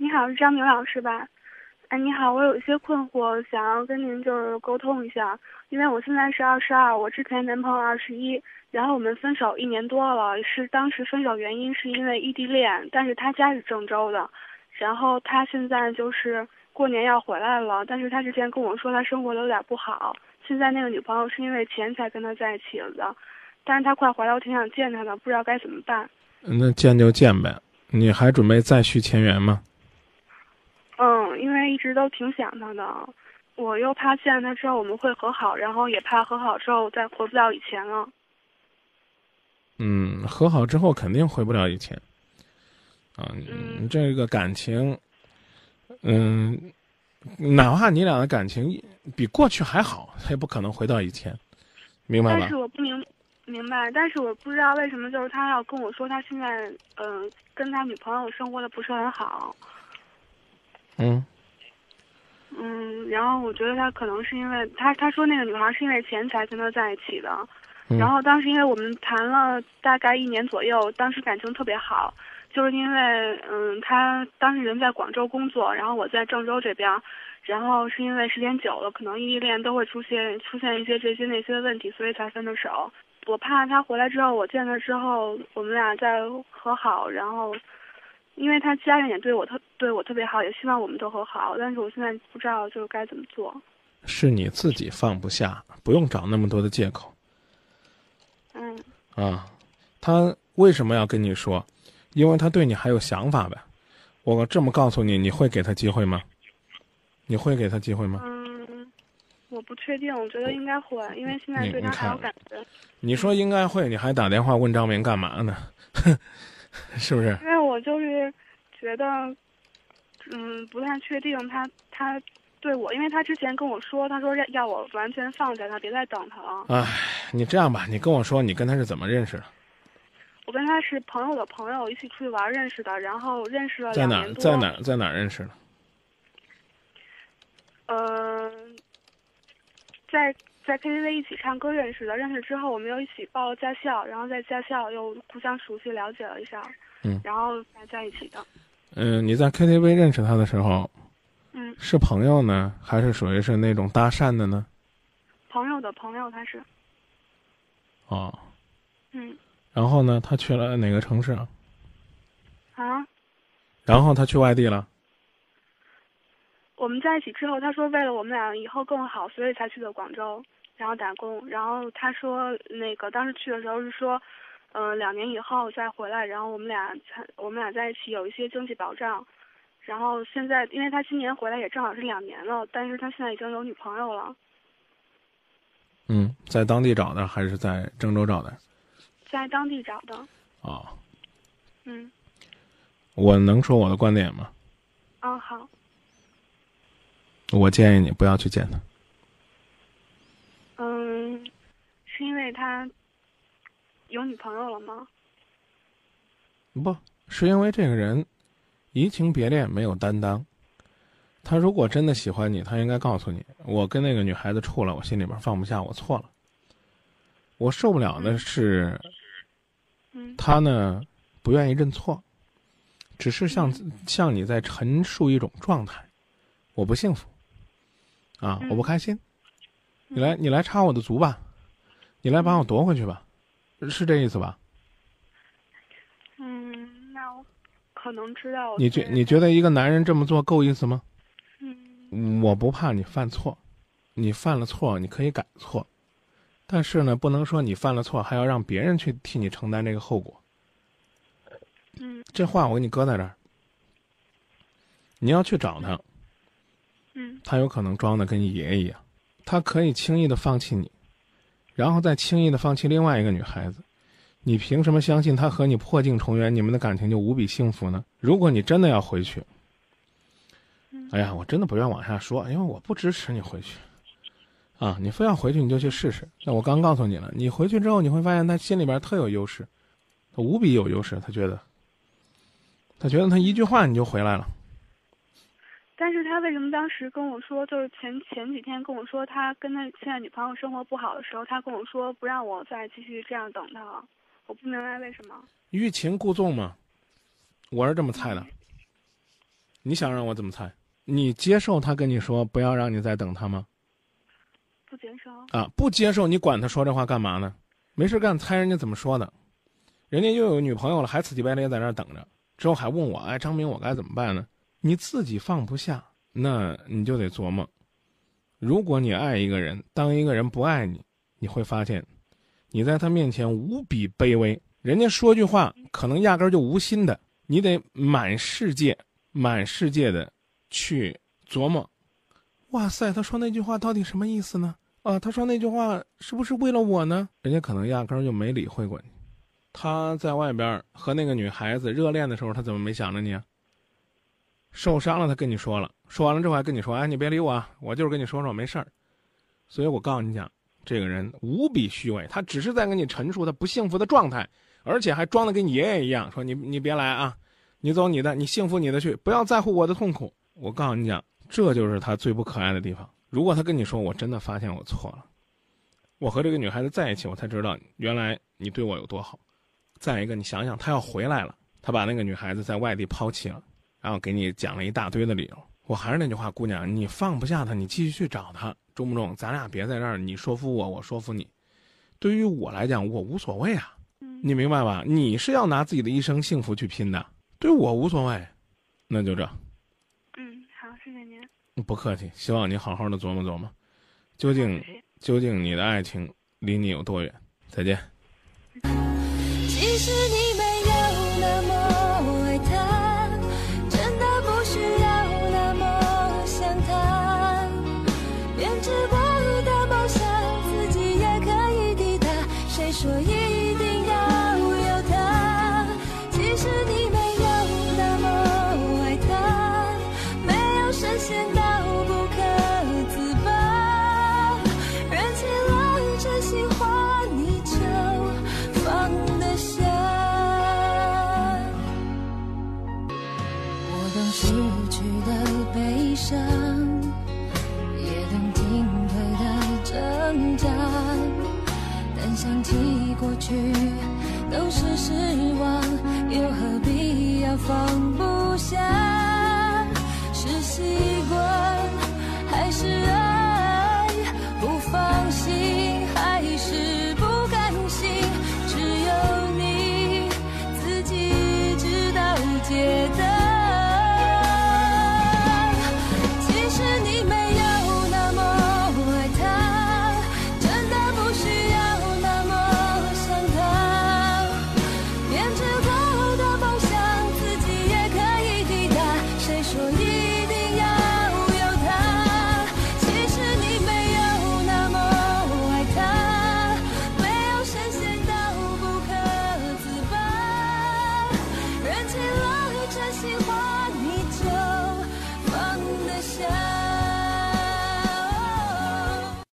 你好，是张明老师吧？哎，你好，我有一些困惑，想要跟您就是沟通一下。因为我现在是二十二，我之前男朋友二十一，然后我们分手一年多了，是当时分手原因是因为异地恋，但是他家是郑州的，然后他现在就是过年要回来了，但是他之前跟我说他生活的有点不好，现在那个女朋友是因为钱才跟他在一起了的，但是他快回来，我挺想见他的，不知道该怎么办。那见就见呗，你还准备再续前缘吗？嗯，因为一直都挺想他的。我又怕见他之后我们会和好，然后也怕和好之后再回不到以前了。嗯，和好之后肯定回不了以前。啊，嗯，这个感情，嗯，哪怕你俩的感情比过去还好，他也不可能回到以前，明白吗？但是我不明明白，但是我不知道为什么，就是他要跟我说他现在嗯跟他女朋友生活的不是很好。嗯。嗯，然后我觉得他可能是因为他他说那个女孩是因为钱才跟他在一起的，然后当时因为我们谈了大概一年左右，当时感情特别好，就是因为嗯他当时人在广州工作，然后我在郑州这边，然后是因为时间久了，可能异地恋都会出现出现一些这些那些的问题，所以才分的手。我怕他回来之后，我见他之后，我们俩再和好，然后。因为他家人也对我特对我特别好，也希望我们都和好，但是我现在不知道就是该怎么做。是你自己放不下，不用找那么多的借口。嗯。啊，他为什么要跟你说？因为他对你还有想法呗。我这么告诉你，你会给他机会吗？你会给他机会吗？嗯，我不确定，我觉得应该会，因为现在对他还有感觉。你说应该会，你还打电话问张明干嘛呢？是不是？因为我就是觉得，嗯，不太确定他他对我，因为他之前跟我说，他说要要我完全放下他，别再等他了。哎，你这样吧，你跟我说，你跟他是怎么认识的？我跟他是朋友的朋友，一起出去玩认识的，然后认识了在哪？在哪？在哪认识的？嗯，在在 KTV 一起唱歌认识的，认识之后我们又一起报了驾校，然后在驾校又互相熟悉了解了一下。嗯，然后才在一起的。嗯，你在 KTV 认识他的时候，嗯，是朋友呢，还是属于是那种搭讪的呢？朋友的朋友，他是。哦。嗯。然后呢？他去了哪个城市啊？啊。然后他去外地了。我们在一起之后，他说为了我们俩以后更好，所以才去的广州，然后打工。然后他说那个当时去的时候是说。嗯，两年以后再回来，然后我们俩才我们俩在一起有一些经济保障，然后现在因为他今年回来也正好是两年了，但是他现在已经有女朋友了。嗯，在当地找的还是在郑州找的？在当地找的。哦。嗯。我能说我的观点吗？啊，好。我建议你不要去见他。嗯，是因为他。有女朋友了吗？不是因为这个人移情别恋，没有担当。他如果真的喜欢你，他应该告诉你：我跟那个女孩子处了，我心里边放不下，我错了。我受不了的是，他呢不愿意认错，只是向向你在陈述一种状态：我不幸福，啊，我不开心。你来，你来插我的足吧，你来把我夺回去吧。是这意思吧？嗯，那我可能知道。你觉你觉得一个男人这么做够意思吗？嗯，我不怕你犯错，你犯了错你可以改错，但是呢，不能说你犯了错还要让别人去替你承担这个后果。嗯，这话我给你搁在这儿。你要去找他，嗯，他有可能装的跟爷爷一样，他可以轻易的放弃你。然后再轻易的放弃另外一个女孩子，你凭什么相信他和你破镜重圆，你们的感情就无比幸福呢？如果你真的要回去，哎呀，我真的不愿往下说，因为我不支持你回去。啊，你非要回去，你就去试试。那我刚告诉你了，你回去之后你会发现他心里边特有优势，他无比有优势，他觉得，他觉得他一句话你就回来了。但是他为什么当时跟我说，就是前前几天跟我说，他跟他现在女朋友生活不好的时候，他跟我说不让我再继续这样等他了，我不明白为什么。欲擒故纵嘛，我是这么猜的。你想让我怎么猜？你接受他跟你说不要让你再等他吗？不接受。啊，不接受，你管他说这话干嘛呢？没事干，猜人家怎么说的？人家又有女朋友了，还死乞白赖在那儿等着，之后还问我，哎，张明，我该怎么办呢？你自己放不下，那你就得琢磨。如果你爱一个人，当一个人不爱你，你会发现，你在他面前无比卑微。人家说句话，可能压根儿就无心的，你得满世界、满世界的去琢磨。哇塞，他说那句话到底什么意思呢？啊，他说那句话是不是为了我呢？人家可能压根儿就没理会过你。他在外边和那个女孩子热恋的时候，他怎么没想着你啊？受伤了，他跟你说了，说完了之后还跟你说：“哎，你别理我啊，我就是跟你说说，没事儿。”所以我告诉你讲，这个人无比虚伪，他只是在跟你陈述他不幸福的状态，而且还装的跟你爷爷一样，说：“你你别来啊，你走你的，你幸福你的去，不要在乎我的痛苦。”我告诉你讲，这就是他最不可爱的地方。如果他跟你说：“我真的发现我错了，我和这个女孩子在一起，我才知道原来你对我有多好。”再一个，你想想，他要回来了，他把那个女孩子在外地抛弃了，然后给你讲了一大堆的理由。我还是那句话，姑娘，你放不下他，你继续去找他，中不中？咱俩别在这儿，你说服我，我说服你。对于我来讲，我无所谓啊，你明白吧？你是要拿自己的一生幸福去拼的，对我无所谓，那就这。嗯，好，谢谢您。不客气，希望你好好的琢磨琢磨，究竟究竟你的爱情离你有多远？再见。其实你没有那么家但想起过去都是失望又何必要放不下？是心